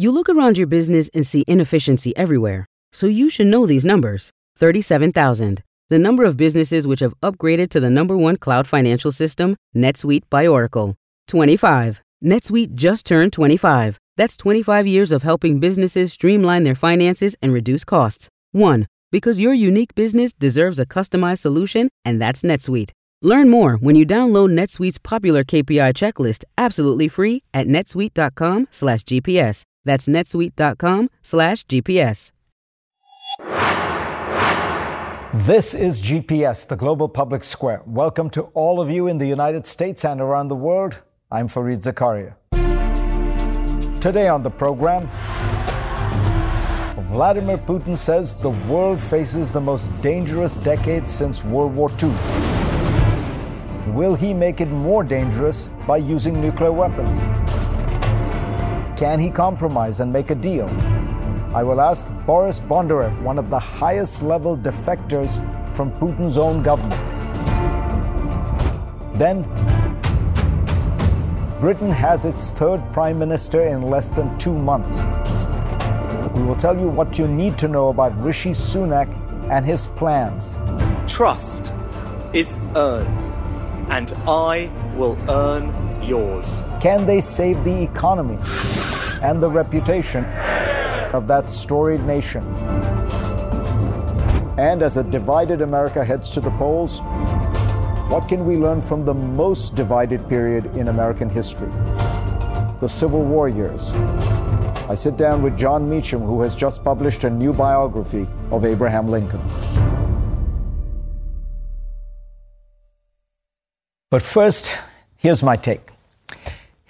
You look around your business and see inefficiency everywhere, so you should know these numbers 37,000. The number of businesses which have upgraded to the number one cloud financial system, NetSuite by Oracle. 25. NetSuite just turned 25. That's 25 years of helping businesses streamline their finances and reduce costs. 1. Because your unique business deserves a customized solution, and that's NetSuite. Learn more when you download NetSuite's popular KPI checklist absolutely free at netsuite.com/gps. That's netsuite.com slash GPS. This is GPS, the global public square. Welcome to all of you in the United States and around the world. I'm Fareed Zakaria. Today on the program, Vladimir Putin says the world faces the most dangerous decade since World War II. Will he make it more dangerous by using nuclear weapons? Can he compromise and make a deal? I will ask Boris Bondarev, one of the highest level defectors from Putin's own government. Then, Britain has its third prime minister in less than two months. We will tell you what you need to know about Rishi Sunak and his plans. Trust is earned, and I will earn yours. Can they save the economy and the reputation of that storied nation? And as a divided America heads to the polls, what can we learn from the most divided period in American history? The Civil War years. I sit down with Jon Meacham, who has just published a new biography of Abraham Lincoln. But first, here's my take.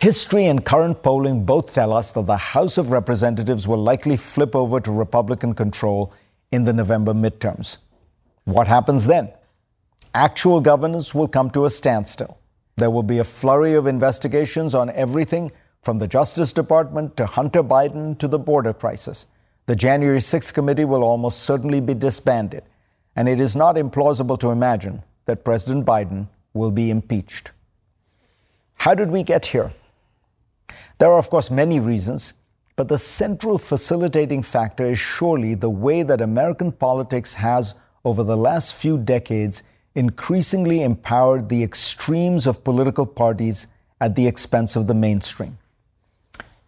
History and current polling both tell us that the House of Representatives will likely flip over to Republican control in the November midterms. What happens then? actual governance will come to a standstill. There will be a flurry of investigations on everything from the Justice Department to Hunter Biden to the border crisis. The January 6th committee will almost certainly be disbanded, and it is not implausible to imagine that President Biden will be impeached. How did we get here? There are, of course, many reasons, but the central facilitating factor is surely the way that American politics has, over the last few decades, increasingly empowered the extremes of political parties at the expense of the mainstream.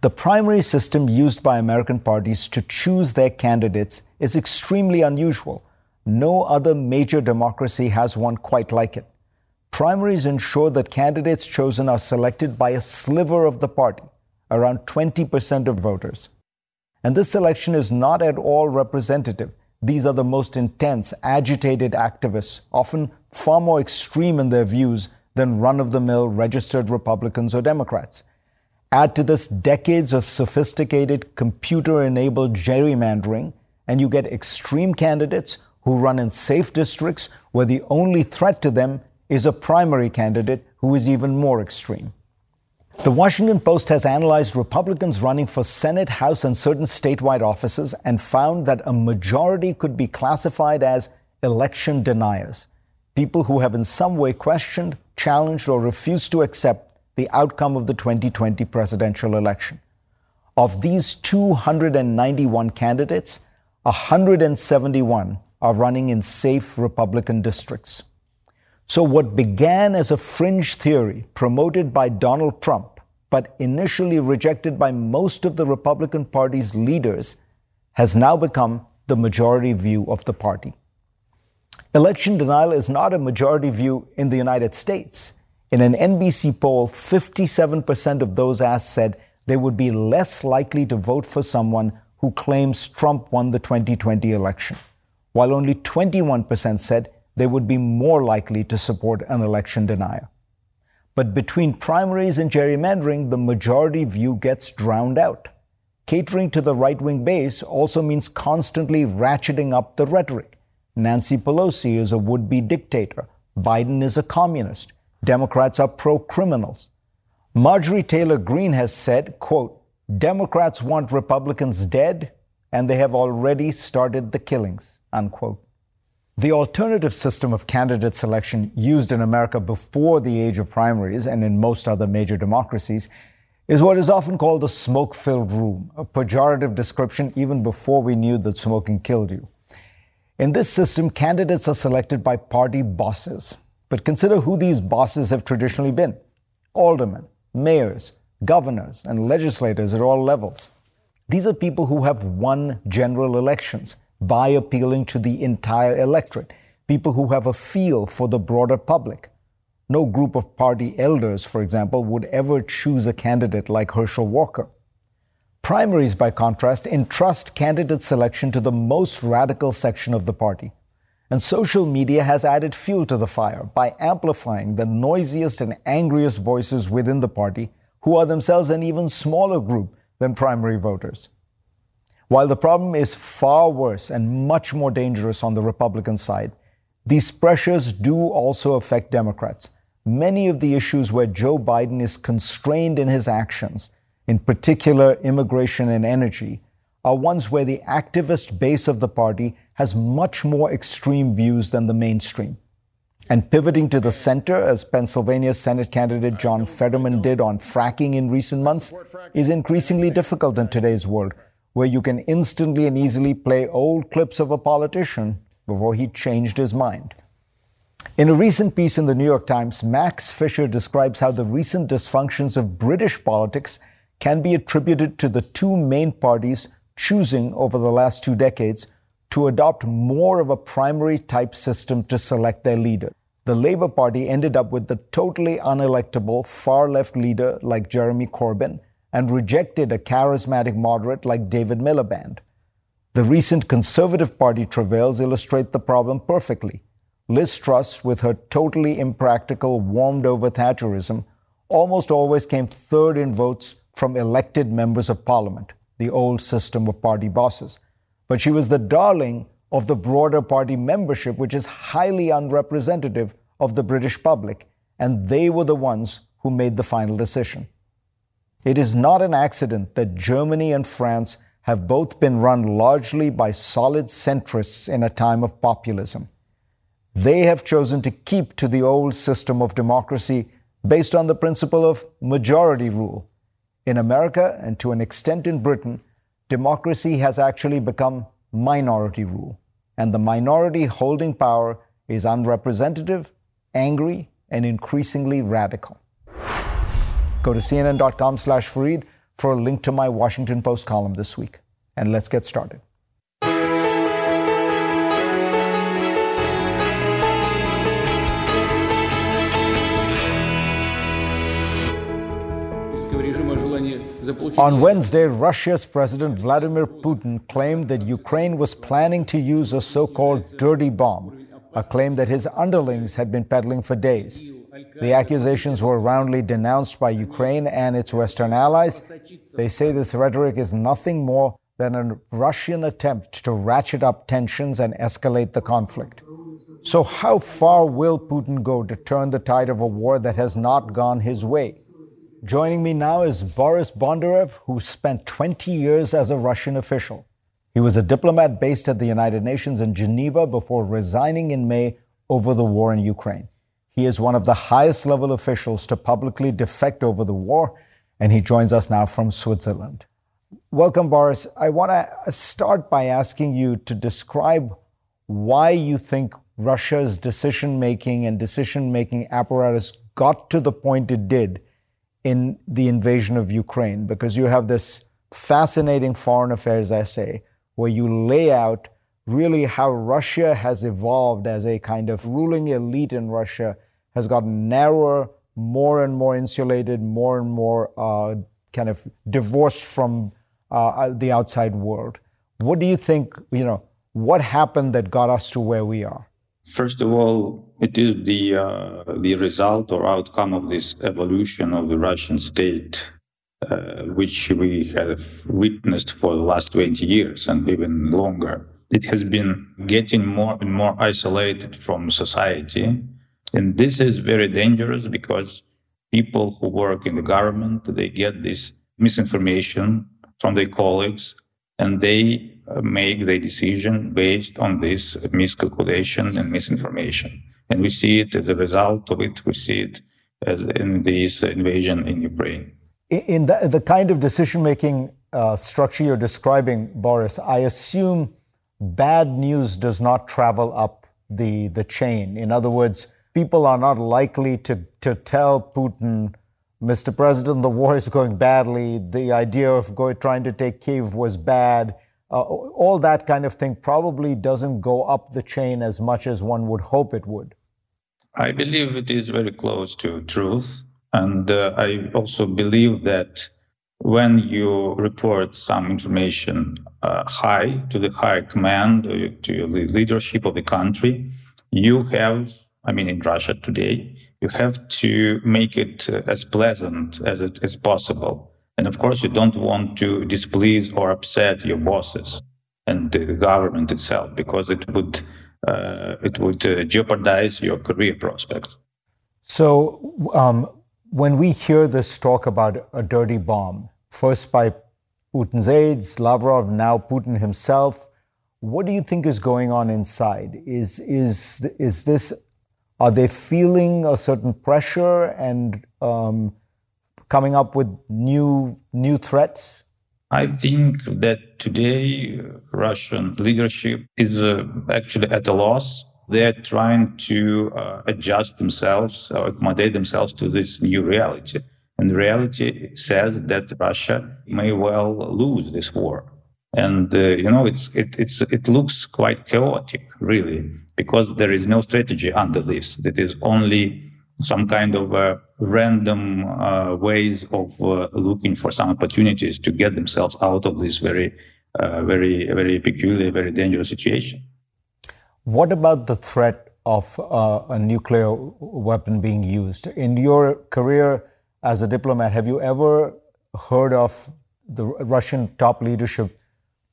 The primary system used by American parties to choose their candidates is extremely unusual. No other major democracy has one quite like it. Primaries ensure that candidates chosen are selected by a sliver of the party, around 20% of voters. And this selection is not at all representative these are the most intense, agitated activists, often far more extreme in their views than run of the mill registered Republicans or Democrats. Add to this decades of sophisticated computer enabled gerrymandering, and you get extreme candidates who run in safe districts where the only threat to them is a primary candidate who is even more extreme. The Washington Post has analyzed Republicans running for Senate, House, and certain statewide offices and found that a majority could be classified as election deniers, people who have in some way questioned, challenged, or refused to accept the outcome of the 2020 presidential election. Of these 291 candidates, 171 are running in safe Republican districts. So, what began as a fringe theory promoted by Donald Trump but initially rejected by most of the Republican Party's leaders, has now become the majority view of the party. Election denial is not a majority view in the United States. In an NBC poll, 57% of those asked said they would be less likely to vote for someone who claims Trump won the 2020 election, while only 21% said they would be more likely to support an election denier. But between primaries and gerrymandering, the majority view gets drowned out. Catering to the right wing base also means constantly ratcheting up the rhetoric. Nancy Pelosi is a would be dictator. Biden is a communist. Democrats are pro criminals. Marjorie Taylor Greene has said, quote, Democrats want Republicans dead, and they have already started the killings, unquote. The alternative system of candidate selection used in America before the age of primaries and in most other major democracies is what is often called the smoke filled room, a pejorative description even before we knew that smoking killed you. In this system, candidates are selected by party bosses. But consider who these bosses have traditionally been aldermen, mayors, governors, and legislators at all levels. These are people who have won general elections by appealing to the entire electorate, people who have a feel for the broader public. No group of party elders, for example, would ever choose a candidate like Herschel Walker. Primaries, by contrast, entrust candidate selection to the most radical section of the party. And social media has added fuel to the fire by amplifying the noisiest and angriest voices within the party, who are themselves an even smaller group than primary voters. While the problem is far worse and much more dangerous on the Republican side, these pressures do also affect Democrats many of the issues where Joe Biden is constrained in his actions, in particular immigration and energy, are ones where the activist base of the party has much more extreme views than the mainstream. And pivoting to the center, as Pennsylvania Senate candidate John Fetterman did on fracking in recent months, is increasingly difficult in today's world, where you can instantly and easily play old clips of a politician before he changed his mind. In a recent piece in the New York Times, Max Fisher describes how the recent dysfunctions of British politics can be attributed to the two main parties choosing over the last two decades to adopt more of a primary type system to select their leader. The Labour Party ended up with the totally unelectable far left leader like Jeremy Corbyn and rejected a charismatic moderate like David Miliband. The recent Conservative Party travails illustrate the problem perfectly. Liz Truss, with her totally impractical, warmed over Thatcherism, almost always came third in votes from elected members of parliament, the old system of party bosses. But she was the darling of the broader party membership, which is highly unrepresentative of the British public, and they were the ones who made the final decision. It is not an accident that Germany and France have both been run largely by solid centrists in a time of populism. They have chosen to keep to the old system of democracy based on the principle of majority rule. In America, and to an extent in Britain, democracy has actually become minority rule. And the minority holding power is unrepresentative, angry, and increasingly radical. Go to cnn.com slash Fareed for a link to my Washington Post column this week. And let's get started. On Wednesday, Russia's President Vladimir Putin claimed that Ukraine was planning to use a so called dirty bomb, a claim that his underlings had been peddling for days. The accusations were roundly denounced by Ukraine and its Western allies. They say this rhetoric is nothing more than a Russian attempt to ratchet up tensions and escalate the conflict. So, how far will Putin go to turn the tide of a war that has not gone his way? Joining me now is Boris Bondarev, who spent 20 years as a Russian official. He was a diplomat based at the United Nations in Geneva before resigning in May over the war in Ukraine. He is one of the highest level officials to publicly defect over the war, and he joins us now from Switzerland. Welcome, Boris. I want to uh, start by asking you to describe why you think Russia's decision making and decision making apparatus got to the point it did in the invasion of Ukraine because you have this fascinating foreign affairs essay where you lay out really how Russia has evolved as a kind of ruling elite in Russia has gotten narrower, more and more insulated, more and more uh, kind of divorced from uh, the outside world. What do you think, you know, what happened that got us to where we are? First of all, it is the uh, the result or outcome of this evolution of the Russian state, uh, which we have witnessed for the last 20 years and even longer. It has been getting more and more isolated from society, and this is very dangerous because people who work in the government they get this misinformation from their colleagues, and they make their decision based on this miscalculation and misinformation. And we see it as a result of it. We see it as in this invasion in Ukraine. In the, the kind of decision making uh, structure you're describing, Boris, I assume bad news does not travel up the, the chain. In other words, people are not likely to, to tell Putin, Mr. President, the war is going badly, the idea of going, trying to take Kiev was bad. Uh, all that kind of thing probably doesn't go up the chain as much as one would hope it would. I believe it is very close to truth. And uh, I also believe that when you report some information uh, high to the high command, uh, to the leadership of the country, you have, I mean, in Russia today, you have to make it uh, as pleasant as it as possible. And of course, you don't want to displease or upset your bosses and the government itself because it would uh, it would uh, jeopardize your career prospects. So, um, when we hear this talk about a dirty bomb, first by Putin's aides, Lavrov, now Putin himself, what do you think is going on inside? Is is is this? Are they feeling a certain pressure and um, coming up with new new threats? I think that today Russian leadership is uh, actually at a loss they're trying to uh, adjust themselves or accommodate themselves to this new reality. And the reality says that Russia may well lose this war. And uh, you know, it's it it's it looks quite chaotic, really, because there is no strategy under this. It is only some kind of uh, random uh, ways of uh, looking for some opportunities to get themselves out of this very, uh, very, very peculiar, very dangerous situation. What about the threat of uh, a nuclear weapon being used? In your career as a diplomat, have you ever heard of the Russian top leadership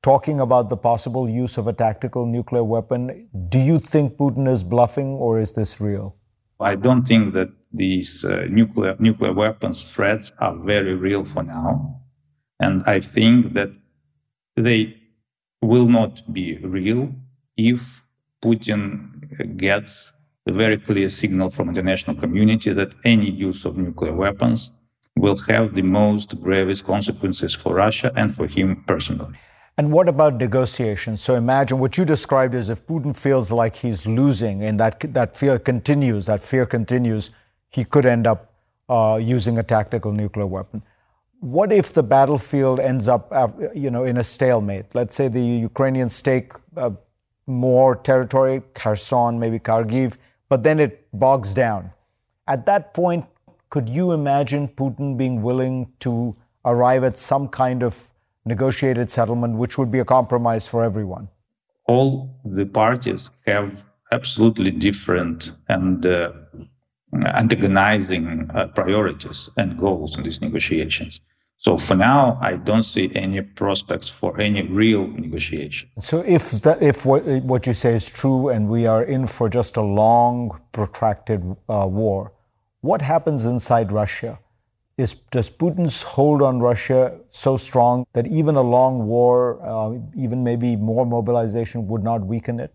talking about the possible use of a tactical nuclear weapon? Do you think Putin is bluffing or is this real? I don't think that these uh, nuclear nuclear weapons threats are very real for now, and I think that they will not be real if Putin gets a very clear signal from international community that any use of nuclear weapons will have the most gravest consequences for Russia and for him personally. And what about negotiations? So imagine what you described as if Putin feels like he's losing and that, that fear continues, that fear continues, he could end up uh, using a tactical nuclear weapon. What if the battlefield ends up, uh, you know, in a stalemate? Let's say the Ukrainians take uh, more territory, Kherson, maybe Kharkiv, but then it bogs down. At that point, could you imagine Putin being willing to arrive at some kind of negotiated settlement, which would be a compromise for everyone? All the parties have absolutely different and uh, antagonizing uh, priorities and goals in these negotiations. So for now, I don't see any prospects for any real negotiation. So if that, if what, what you say is true, and we are in for just a long, protracted uh, war, what happens inside Russia? Is does Putin's hold on Russia so strong that even a long war, uh, even maybe more mobilization, would not weaken it?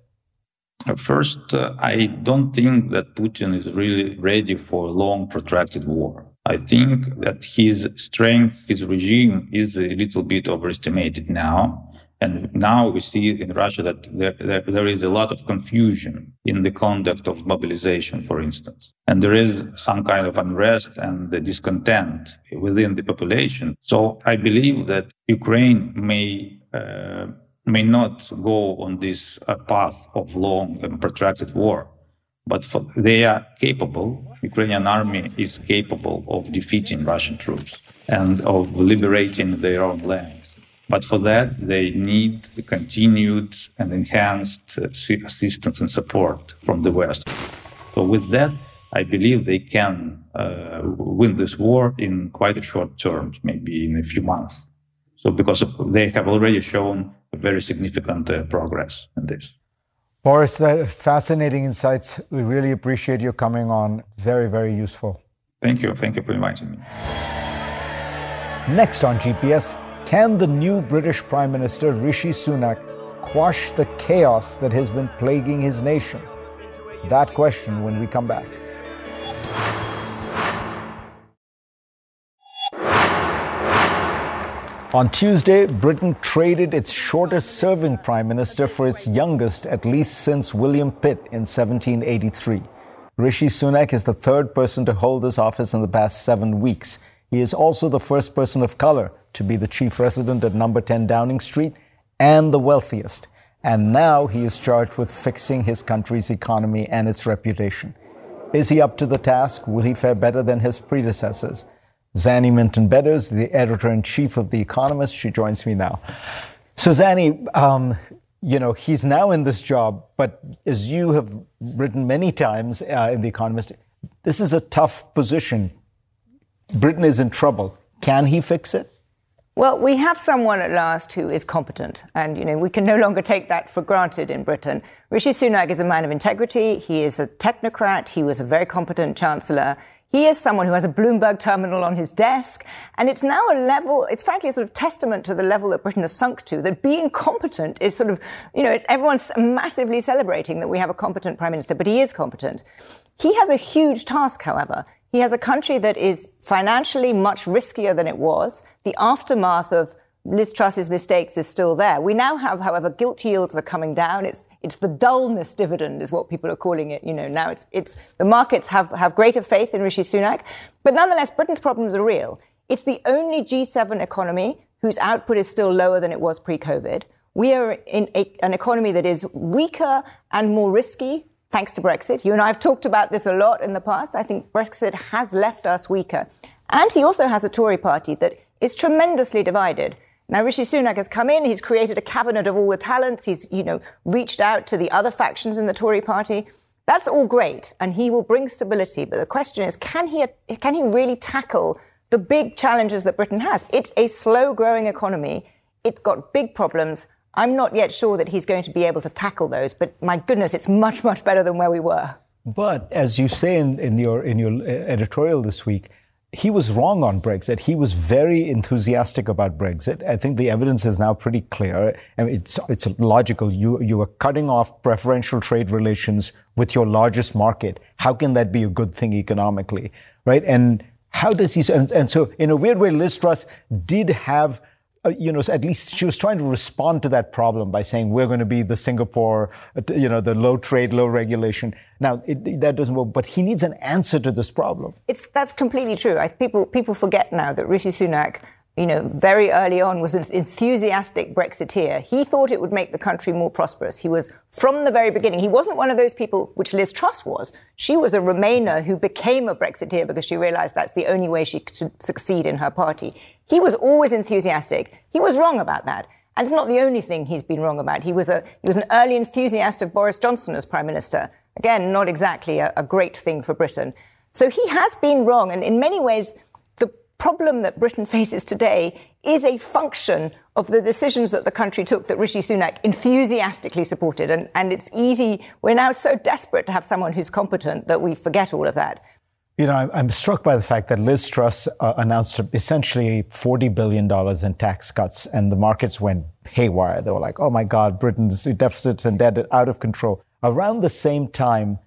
First, uh, I don't think that Putin is really ready for a long, protracted war. I think that his strength, his regime is a little bit overestimated now. And now we see in Russia that there, there, there is a lot of confusion in the conduct of mobilization, for instance. And there is some kind of unrest and discontent within the population. So I believe that Ukraine may, uh, may not go on this uh, path of long and protracted war but for, they are capable, Ukrainian army is capable of defeating Russian troops and of liberating their own lands. But for that, they need continued and enhanced uh, assistance and support from the West. So with that, I believe they can uh, win this war in quite a short term, maybe in a few months. So because they have already shown very significant uh, progress in this. Boris, uh, fascinating insights. We really appreciate you coming on. Very, very useful. Thank you. Thank you for inviting me. Next on GPS, can the new British Prime Minister Rishi Sunak quash the chaos that has been plaguing his nation? That question when we come back. On Tuesday, Britain traded its shortest serving prime minister for its youngest, at least since William Pitt in 1783. Rishi Sunak is the third person to hold this office in the past seven weeks. He is also the first person of color to be the chief resident at number 10 Downing Street and the wealthiest. And now he is charged with fixing his country's economy and its reputation. Is he up to the task? Will he fare better than his predecessors? Zanny Minton Beddoes, the editor in chief of The Economist. She joins me now. So, Zanny, um, you know, he's now in this job, but as you have written many times uh, in The Economist, this is a tough position. Britain is in trouble. Can he fix it? Well, we have someone at last who is competent, and you know we can no longer take that for granted in Britain. Rishi Sunak is a man of integrity. He is a technocrat. He was a very competent chancellor. He is someone who has a Bloomberg terminal on his desk. And it's now a level, it's frankly a sort of testament to the level that Britain has sunk to, that being competent is sort of, you know, it's, everyone's massively celebrating that we have a competent prime minister, but he is competent. He has a huge task, however. He has a country that is financially much riskier than it was. The aftermath of Liz Truss's mistakes is still there. We now have, however, gilt yields are coming down. It's, it's the dullness dividend is what people are calling it. You know, now it's, it's, the markets have, have greater faith in Rishi Sunak. But nonetheless, Britain's problems are real. It's the only G7 economy whose output is still lower than it was pre-COVID. We are in a, an economy that is weaker and more risky thanks to Brexit. You and I have talked about this a lot in the past. I think Brexit has left us weaker. And he also has a Tory party that is tremendously divided. Now, Rishi Sunak has come in, he's created a cabinet of all the talents, he's, you know, reached out to the other factions in the Tory party. That's all great, and he will bring stability. But the question is, can he, can he really tackle the big challenges that Britain has? It's a slow growing economy. It's got big problems. I'm not yet sure that he's going to be able to tackle those, but my goodness, it's much, much better than where we were. But as you say in, in your, in your uh, editorial this week, he was wrong on Brexit. He was very enthusiastic about Brexit. I think the evidence is now pretty clear. I mean, it's it's logical. You you are cutting off preferential trade relations with your largest market. How can that be a good thing economically, right? And how does he? And, and so, in a weird way, Liz Truss did have you know, at least she was trying to respond to that problem by saying we're going to be the Singapore, uh, you know, the low trade, low regulation. Now it, that doesn't work, but he needs an answer to this problem. It's that's completely true. I, people people forget now that Rishi Sunak you know, very early on was an enthusiastic Brexiteer. He thought it would make the country more prosperous. He was from the very beginning. He wasn't one of those people, which Liz Truss was. She was a Remainer who became a Brexiteer because she realized that's the only way she could succeed in her party. He was always enthusiastic. He was wrong about that. And it's not the only thing he's been wrong about. He was a, he was an early enthusiast of Boris Johnson as Prime Minister. Again, not exactly a, a great thing for Britain. So he has been wrong. And in many ways, problem that Britain faces today is a function of the decisions that the country took that Rishi Sunak enthusiastically supported. And, and it's easy, we're now so desperate to have someone who's competent that we forget all of that. You know, I'm struck by the fact that Liz Truss uh, announced essentially $40 billion in tax cuts, and the markets went haywire. They were like, oh my God, Britain's deficits and debt are out of control. Around the same time,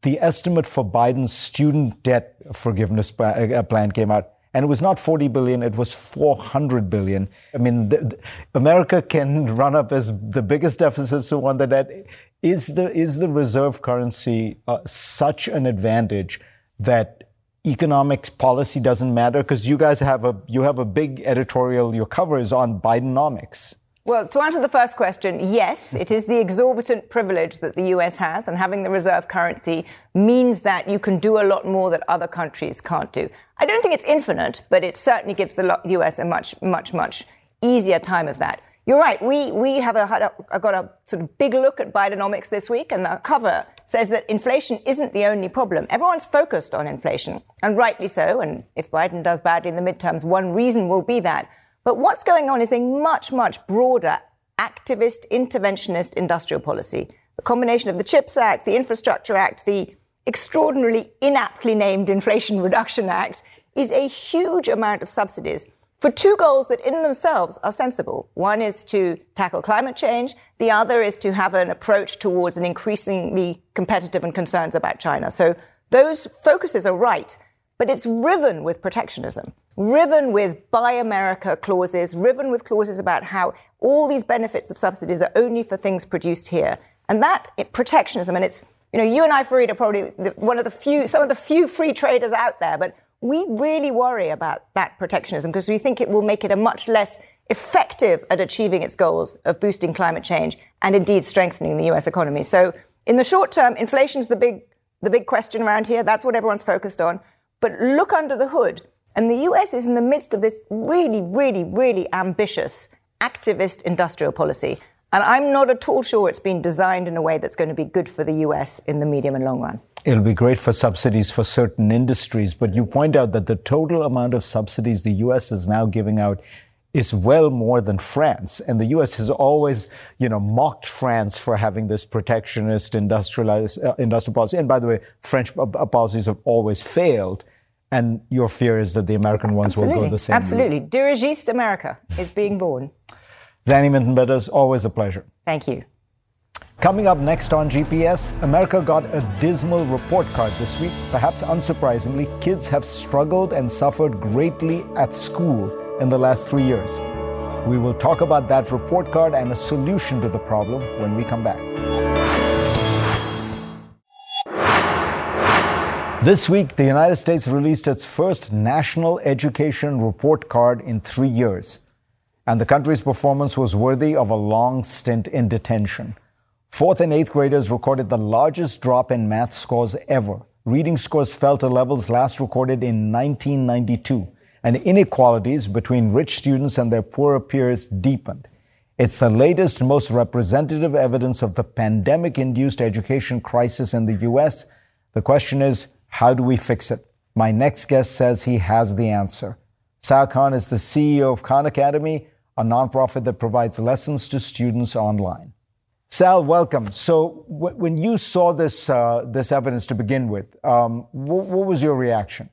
the estimate for Biden's student debt forgiveness uh, plan came out and it was not 40 billion, it was 400 billion. I mean, the, the, America can run up as the biggest deficit to one that debt. Is the, is the reserve currency uh, such an advantage that economics policy doesn't matter? Because you guys have a, you have a big editorial, your cover is on Bidenomics. Well, to answer the first question, yes, it is the exorbitant privilege that the US has, and having the reserve currency means that you can do a lot more that other countries can't do. I don't think it's infinite, but it certainly gives the US a much, much, much easier time of that. You're right. We, we have a, a, got a sort of big look at Bidenomics this week, and the cover says that inflation isn't the only problem. Everyone's focused on inflation, and rightly so. And if Biden does badly in the midterms, one reason will be that. But what's going on is a much, much broader activist, interventionist industrial policy. The combination of the CHIPS Act, the Infrastructure Act, the extraordinarily inaptly named Inflation Reduction Act is a huge amount of subsidies for two goals that in themselves are sensible. One is to tackle climate change. The other is to have an approach towards an increasingly competitive and concerns about China. So those focuses are right. But it's riven with protectionism, riven with Buy America clauses, riven with clauses about how all these benefits of subsidies are only for things produced here. And that it, protectionism, and it's, you know, you and I, Fareed, are probably the, one of the few, some of the few free traders out there, but we really worry about that protectionism because we think it will make it a much less effective at achieving its goals of boosting climate change and indeed strengthening the US economy. So in the short term, inflation's the big, the big question around here. That's what everyone's focused on. But look under the hood. And the US is in the midst of this really, really, really ambitious activist industrial policy. And I'm not at all sure it's been designed in a way that's going to be good for the US in the medium and long run. It'll be great for subsidies for certain industries, but you point out that the total amount of subsidies the US is now giving out is well more than France. And the US has always, you know, mocked France for having this protectionist industrialized, uh, industrial policy. And by the way, French uh, policies have always failed. And your fear is that the American ones Absolutely. will go the same Absolutely. Dirigiste America is being born. Zanny Minton Beddoes, always a pleasure. Thank you. Coming up next on GPS, America got a dismal report card this week. Perhaps unsurprisingly, kids have struggled and suffered greatly at school in the last three years. We will talk about that report card and a solution to the problem when we come back. This week, the United States released its first national education report card in three years, and the country's performance was worthy of a long stint in detention. Fourth and eighth graders recorded the largest drop in math scores ever. Reading scores fell to levels last recorded in 1992 and inequalities between rich students and their poorer peers deepened. It's the latest, most representative evidence of the pandemic induced education crisis in the U.S. The question is, how do we fix it? My next guest says he has the answer. Sal Khan is the CEO of Khan Academy, a nonprofit that provides lessons to students online. Sal, welcome. So, w- when you saw this uh, this evidence to begin with, um, w- what was your reaction?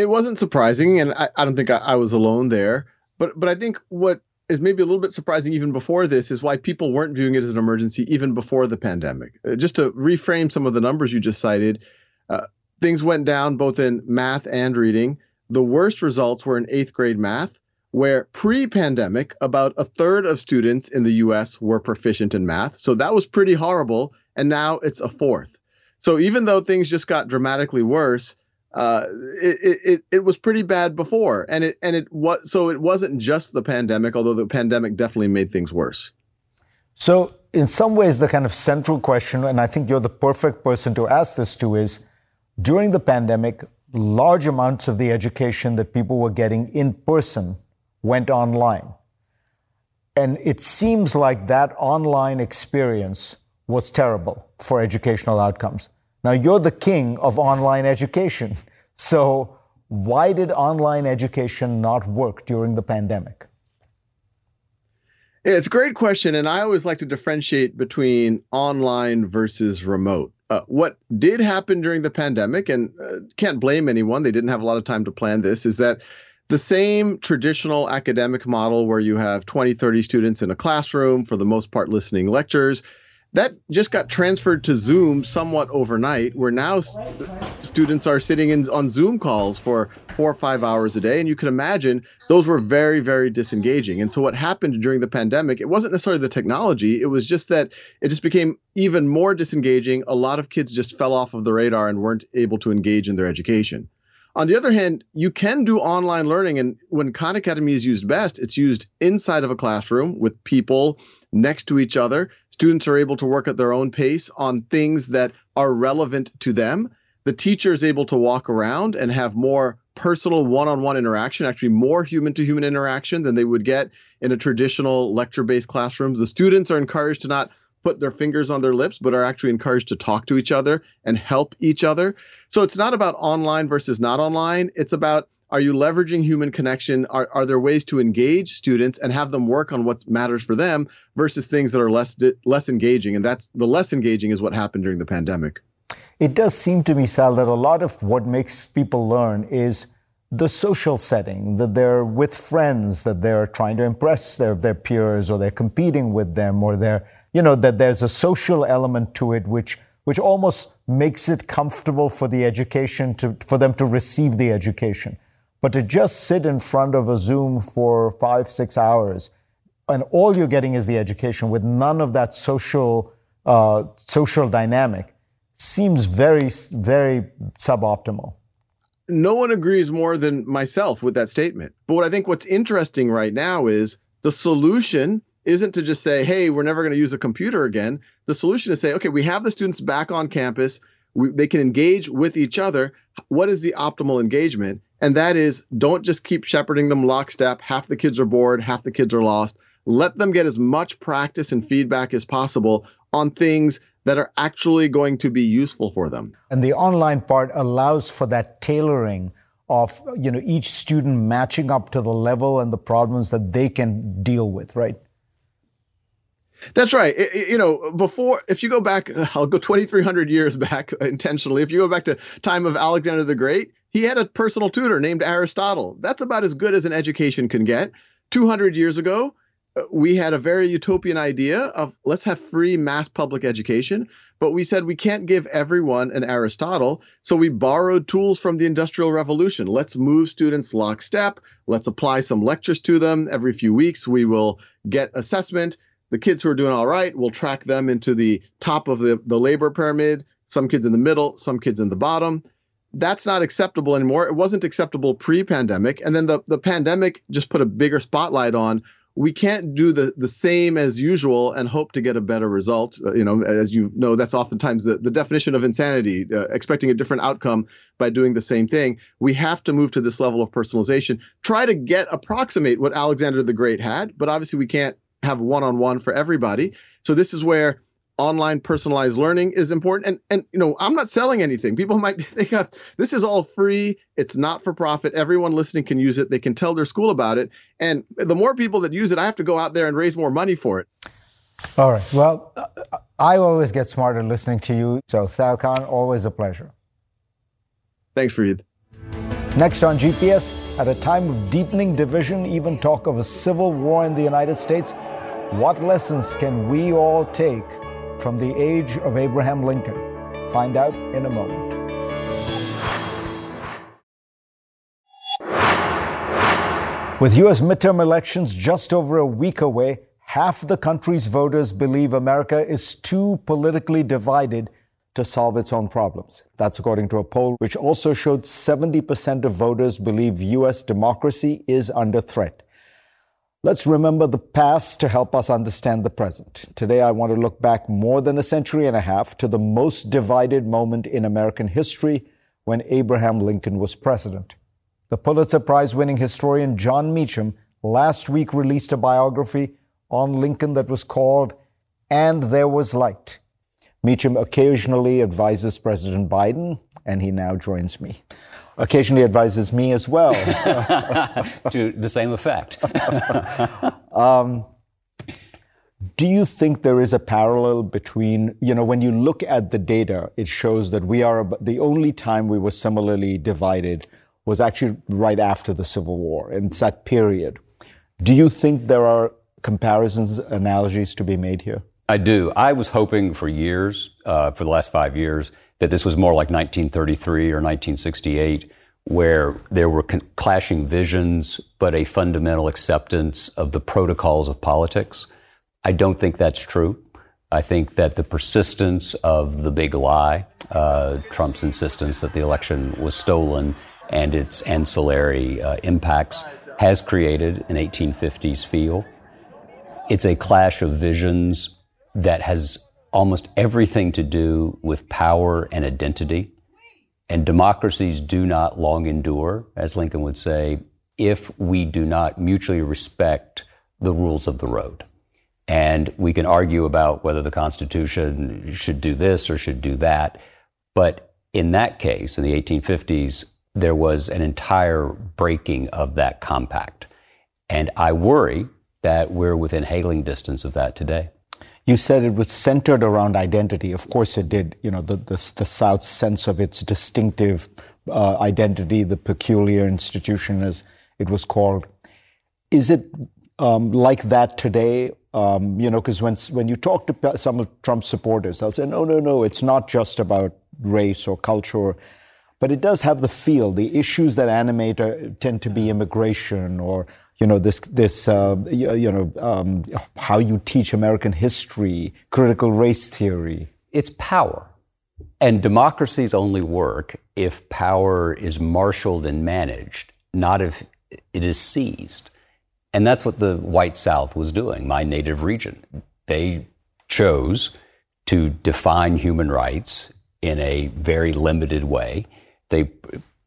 it wasn't surprising, and I, I don't think I, I, was alone there. But but I think what is maybe a little bit surprising even before this is why people weren't viewing it as an emergency even before the pandemic. Uh, just to reframe some of the numbers you just cited, uh, things went down both in math and reading. The worst results were in eighth grade math, where pre-pandemic about a third of students in the U.S. were proficient in math. So that was pretty horrible, and now it's a fourth. So even though things just got dramatically worse, uh, it, it it was pretty bad before, and it and it was so it wasn't just the pandemic, although the pandemic definitely made things worse. So, in some ways, the kind of central question, and I think you're the perfect person to ask this to, is during the pandemic, large amounts of the education that people were getting in person went online. And it seems like that online experience was terrible for educational outcomes. Now, you're the king of online education. So, why did online education not work during the pandemic? It's a great question. And I always like to differentiate between online versus remote. Uh, what did happen during the pandemic, and uh, can't blame anyone, they didn't have a lot of time to plan this, is that the same traditional academic model where you have 20, 30 students in a classroom, for the most part listening lectures, that just got transferred to Zoom somewhat overnight, where now st- students are sitting in on Zoom calls for four or five hours a day. And you can imagine those were very, very disengaging. And so, what happened during the pandemic, it wasn't necessarily the technology, it was just that it just became even more disengaging. A lot of kids just fell off of the radar and weren't able to engage in their education. On the other hand, you can do online learning. And when Khan Academy is used best, it's used inside of a classroom with people next to each other. Students are able to work at their own pace on things that are relevant to them. The teacher is able to walk around and have more personal one on one interaction, actually, more human to human interaction than they would get in a traditional lecture based classrooms. The students are encouraged to not put their fingers on their lips, but are actually encouraged to talk to each other and help each other. So it's not about online versus not online. It's about are you leveraging human connection? Are, are there ways to engage students and have them work on what matters for them versus things that are less less engaging? And that's the less engaging is what happened during the pandemic. It does seem to me, Sal, that a lot of what makes people learn is the social setting, that they're with friends, that they're trying to impress their, their peers or they're competing with them or they're, you know, that there's a social element to it which which almost makes it comfortable for the education to, for them to receive the education. But to just sit in front of a Zoom for five, six hours, and all you're getting is the education with none of that social, uh, social dynamic, seems very, very suboptimal. No one agrees more than myself with that statement. But what I think what's interesting right now is the solution isn't to just say, hey, we're never going to use a computer again. The solution is say, okay, we have the students back on campus. We, they can engage with each other. What is the optimal engagement? And that is don't just keep shepherding them lockstep. Half the kids are bored, half the kids are lost. Let them get as much practice and feedback as possible on things that are actually going to be useful for them. And the online part allows for that tailoring of you know each student matching up to the level and the problems that they can deal with, right? That's right. It, you know, before if you go back, I'll go 2,300 years back intentionally. If you go back to time of Alexander the Great, he had a personal tutor named Aristotle. That's about as good as an education can get. 200 years ago, uh, we had a very utopian idea of let's have free mass public education, but we said we can't give everyone an Aristotle, so we borrowed tools from the Industrial Revolution. Let's move students lockstep. Let's apply some lectures to them every few weeks. We will get assessment the kids who are doing all right, we'll track them into the top of the, the labor pyramid, some kids in the middle, some kids in the bottom. That's not acceptable anymore. It wasn't acceptable pre pandemic. And then the, the pandemic just put a bigger spotlight on we can't do the, the same as usual and hope to get a better result. Uh, you know, as you know, that's oftentimes the, the definition of insanity, uh, expecting a different outcome by doing the same thing. We have to move to this level of personalization, try to get approximate what Alexander the Great had, but obviously we can't have one-on-one for everybody. So this is where online personalized learning is important. And and you know, I'm not selling anything. People might think this is all free. It's not for profit. Everyone listening can use it. They can tell their school about it. And the more people that use it, I have to go out there and raise more money for it. All right. Well, uh, I always get smarter listening to you. So Sal Khan, always a pleasure. Thanks, Fareed. Next on GPS, at a time of deepening division, even talk of a civil war in the United States, what lessons can we all take from the age of Abraham Lincoln? Find out in a moment. With U.S. midterm elections just over a week away, half the country's voters believe America is too politically divided to solve its own problems. That's according to a poll which also showed 70% of voters believe U.S. democracy is under threat. Let's remember the past to help us understand the present. Today, I want to look back more than a century and a half to the most divided moment in American history when Abraham Lincoln was president. The Pulitzer Prize winning historian Jon Meacham last week released a biography on Lincoln that was called And There Was Light. Meacham occasionally advises President Biden, and he now joins me occasionally advises me as well. to the same effect. um, do you think there is a parallel between, you know, when you look at the data, it shows that we are the only time we were similarly divided was actually right after the Civil War, it's that period. Do you think there are comparisons, analogies to be made here? I do. I was hoping for years, uh, for the last five years, that this was more like 1933 or 1968, where there were con- clashing visions, but a fundamental acceptance of the protocols of politics. I don't think that's true. I think that the persistence of the big lie, uh, Trump's insistence that the election was stolen, and its ancillary uh, impacts has created an 1850s feel. It's a clash of visions that has almost everything to do with power and identity. And democracies do not long endure, as Lincoln would say, if we do not mutually respect the rules of the road. And we can argue about whether the Constitution should do this or should do that. But in that case, in the 1850s, there was an entire breaking of that compact. And I worry that we're within hailing distance of that today. You said it was centered around identity. Of course, it did. You know, the, the, the South's sense of its distinctive uh, identity, the peculiar institution, as it was called. Is it um, like that today? Um, you know, because when when you talk to some of Trump's supporters, they'll say, "No, no, no. It's not just about race or culture, but it does have the feel. The issues that animate are, tend to be immigration or you know this this uh, you, you, know um, how you teach American history, critical race theory. It's power, and democracies only work if power is marshaled and managed, not if it is seized. And that's what the white South was doing, my native region. They chose to define human rights in a very limited way. They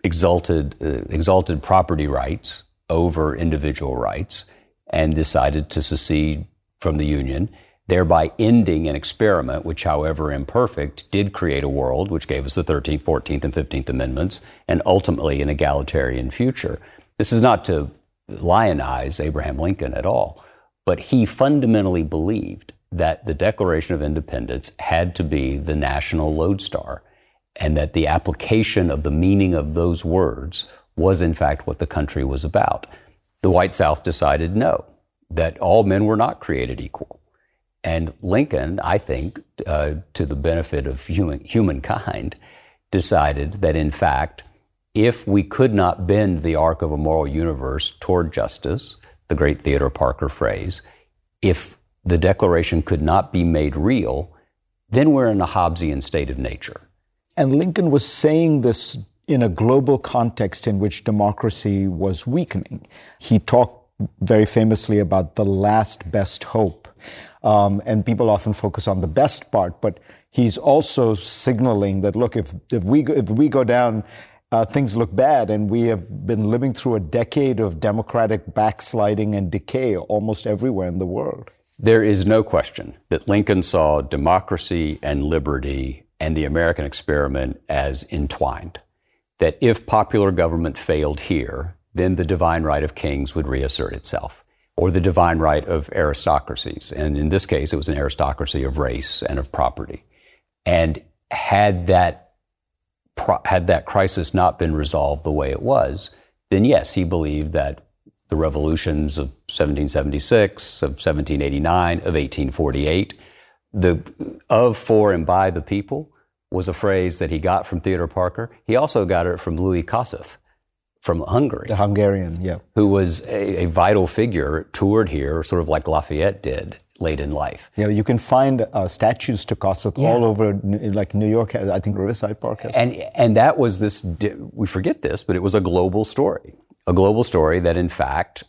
exalted, uh, exalted property rights over individual rights and decided to secede from the Union, thereby ending an experiment which, however imperfect, did create a world which gave us the 13th, 14th, and 15th Amendments and ultimately an egalitarian future. This is not to lionize Abraham Lincoln at all, but he fundamentally believed that the Declaration of Independence had to be the national lodestar and that the application of the meaning of those words was in fact what the country was about. The white South decided no, that all men were not created equal. And Lincoln, I think, uh, to the benefit of human, humankind, decided that in fact, if we could not bend the arc of a moral universe toward justice, the great Theodore Parker phrase, if the Declaration could not be made real, then we're in a Hobbesian state of nature. And Lincoln was saying this in a global context in which democracy was weakening. He talked very famously about the last best hope. Um, and people often focus on the best part, but he's also signaling that look, if, if, we, if we go down, uh, things look bad, and we have been living through a decade of democratic backsliding and decay almost everywhere in the world. There is no question that Lincoln saw democracy and liberty and the American experiment as entwined that if popular government failed here, then the divine right of kings would reassert itself, or the divine right of aristocracies. And in this case, it was an aristocracy of race and of property. And had that had that crisis not been resolved the way it was, then yes, he believed that the revolutions of 1776, of 1789, of 1848, the of, for, and by the people was a phrase that he got from Theodore Parker. He also got it from Louis Kossuth from Hungary. The Hungarian, yeah. Who was a, a, vital figure, toured here, sort of like Lafayette did late in life. Yeah, you can find uh, statues to Kossuth yeah. all over, like New York, I think Riverside Park has. And, and that was this, we forget this, but it was a global story. A global story that, in fact,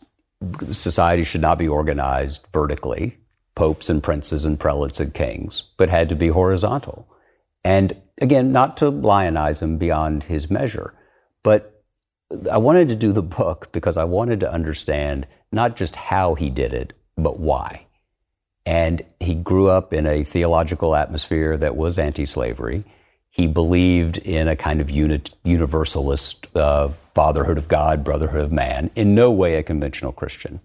society should not be organized vertically, popes and princes and prelates and kings, but had to be horizontal. And again, not to lionize him beyond his measure, but I wanted to do the book because I wanted to understand not just how he did it, but why. And he grew up in a theological atmosphere that was anti slavery. He believed in a kind of unit, universalist uh, fatherhood of God, brotherhood of man, in no way a conventional Christian.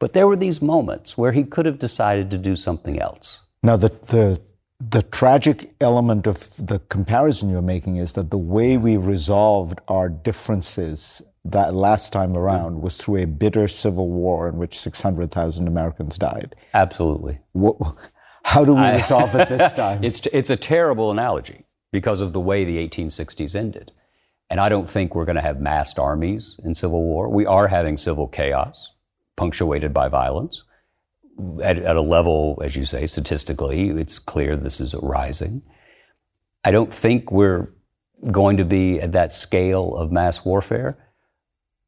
But there were these moments where he could have decided to do something else. Now, the, the the tragic element of the comparison you're making is that the way we resolved our differences that last time around was through a bitter civil war in which 600,000 Americans died. Absolutely. What, how do we resolve it this time? It's, it's a terrible analogy because of the way the 1860s ended. And I don't think we're going to have massed armies in civil war. We are having civil chaos punctuated by violence at, at a level, as you say, statistically, it's clear this is rising. I don't think we're going to be at that scale of mass warfare,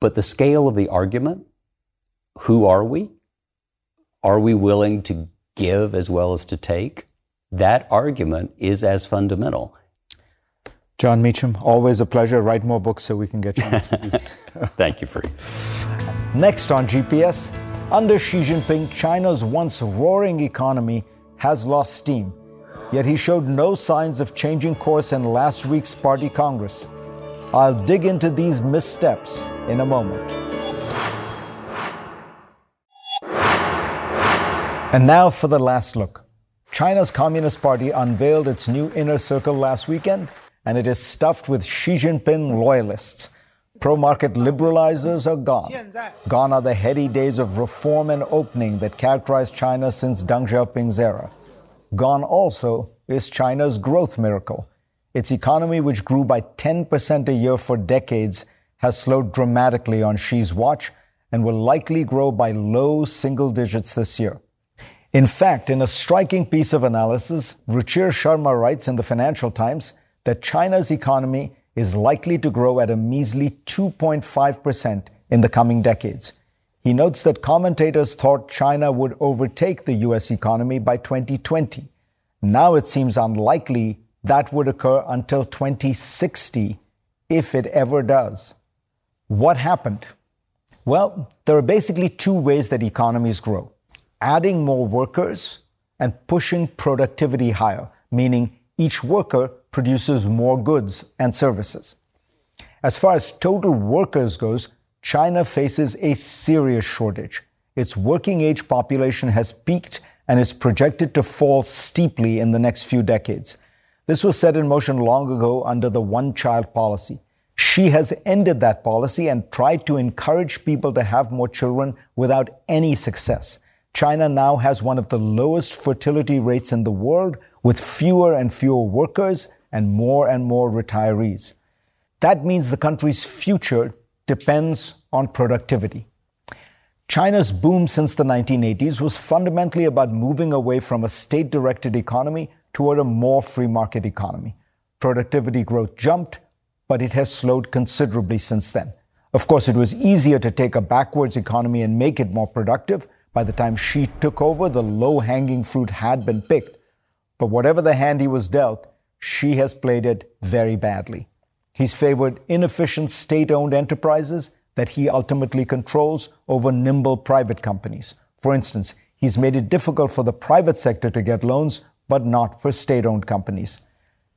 but the scale of the argument who are we? Are we willing to give as well as to take? That argument is as fundamental. Jon Meacham, always a pleasure. Write more books so we can get you. Thank you, Free. Next on GPS. Under Xi Jinping, China's once roaring economy has lost steam. Yet he showed no signs of changing course in last week's party congress. I'll dig into these missteps in a moment. And now for the last look. China's Communist Party unveiled its new inner circle last weekend, and it is stuffed with Xi Jinping loyalists. Pro market liberalizers are gone. Gone are the heady days of reform and opening that characterized China since Deng Xiaoping's era. Gone also is China's growth miracle. its economy, which grew by 10% a year for decades, has slowed dramatically on Xi's watch and will likely grow by low single digits this year. In fact, in a striking piece of analysis, Ruchir Sharma writes in the Financial Times that China's economy is likely to grow at a measly 2.5% in the coming decades. He notes that commentators thought China would overtake the US economy by 2020. Now it seems unlikely that would occur until 2060, if it ever does. What happened? Well, there are basically two ways that economies grow adding more workers and pushing productivity higher, meaning each worker produces more goods and services. As far as total workers goes, China faces a serious shortage. Its working age population has peaked and is projected to fall steeply in the next few decades. This was set in motion long ago under the one child policy. Xi has ended that policy and tried to encourage people to have more children without any success. China now has one of the lowest fertility rates in the world, with fewer and fewer workers and more and more retirees. That means the country's future depends on productivity. China's boom since the 1980s was fundamentally about moving away from a state directed economy toward a more free market economy. Productivity growth jumped, but it has slowed considerably since then. Of course, it was easier to take a backwards economy and make it more productive. By the time Xi took over, the low hanging fruit had been picked. But whatever the hand he was dealt, Xi has played it very badly. He's favored inefficient state owned enterprises that he ultimately controls over nimble private companies. For instance, he's made it difficult for the private sector to get loans but not for state owned companies.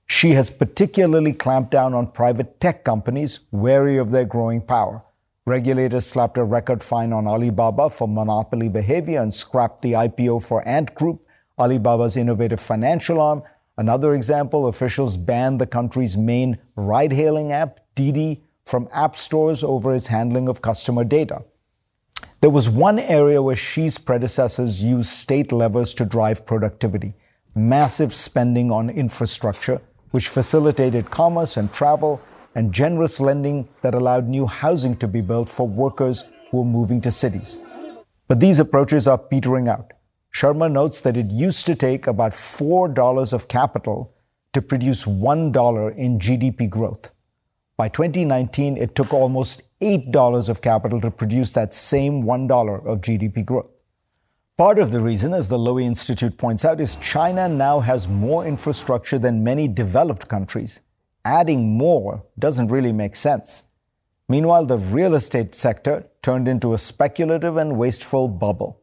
Xi has particularly clamped down on private tech companies, wary of their growing power. Regulators slapped a record fine on Alibaba for monopoly behavior and scrapped the IPO for Ant Group, Alibaba's innovative financial arm. Another example officials banned the country's main ride hailing app, Didi, from app stores over its handling of customer data. There was one area where Xi's predecessors used state levers to drive productivity massive spending on infrastructure, which facilitated commerce and travel, and generous lending that allowed new housing to be built for workers who were moving to cities. But these approaches are petering out. Sharma notes that it used to take about $4 of capital to produce $1 in GDP growth. By 2019, it took almost $8 of capital to produce that same $1 of GDP growth. Part of the reason, as the Lowy Institute points out, is China now has more infrastructure than many developed countries. Adding more doesn't really make sense. Meanwhile, the real estate sector turned into a speculative and wasteful bubble.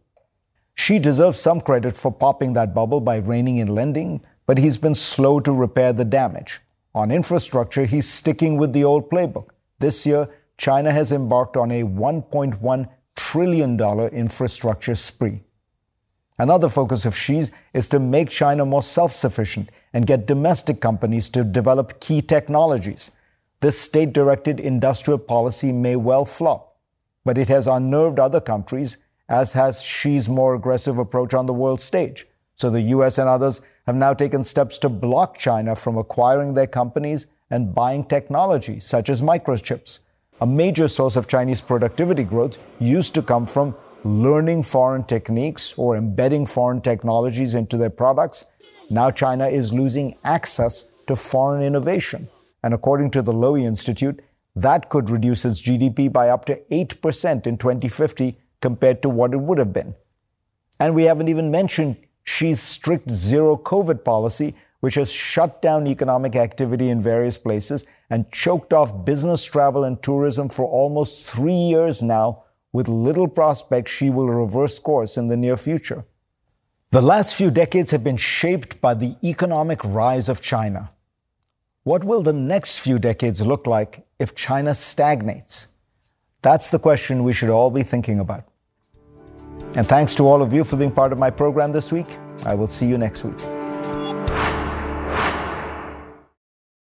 Xi deserves some credit for popping that bubble by reining in lending, but he's been slow to repair the damage. On infrastructure, he's sticking with the old playbook. This year, China has embarked on a $1.1 trillion infrastructure spree. Another focus of Xi's is to make China more self sufficient and get domestic companies to develop key technologies. This state directed industrial policy may well flop, but it has unnerved other countries, as has Xi's more aggressive approach on the world stage. So the US and others have now taken steps to block China from acquiring their companies and buying technology, such as microchips. A major source of Chinese productivity growth used to come from learning foreign techniques or embedding foreign technologies into their products, now China is losing access to foreign innovation. And according to the Lowy Institute, that could reduce its GDP by up to 8% in 2050 compared to what it would have been. And we haven't even mentioned Xi's strict zero COVID policy, which has shut down economic activity in various places and choked off business travel and tourism for almost three years now with little prospect Xi will reverse course in the near future. The last few decades have been shaped by the economic rise of China. What will the next few decades look like if China stagnates? That's the question we should all be thinking about. And thanks to all of you for being part of my program this week. I will see you next week.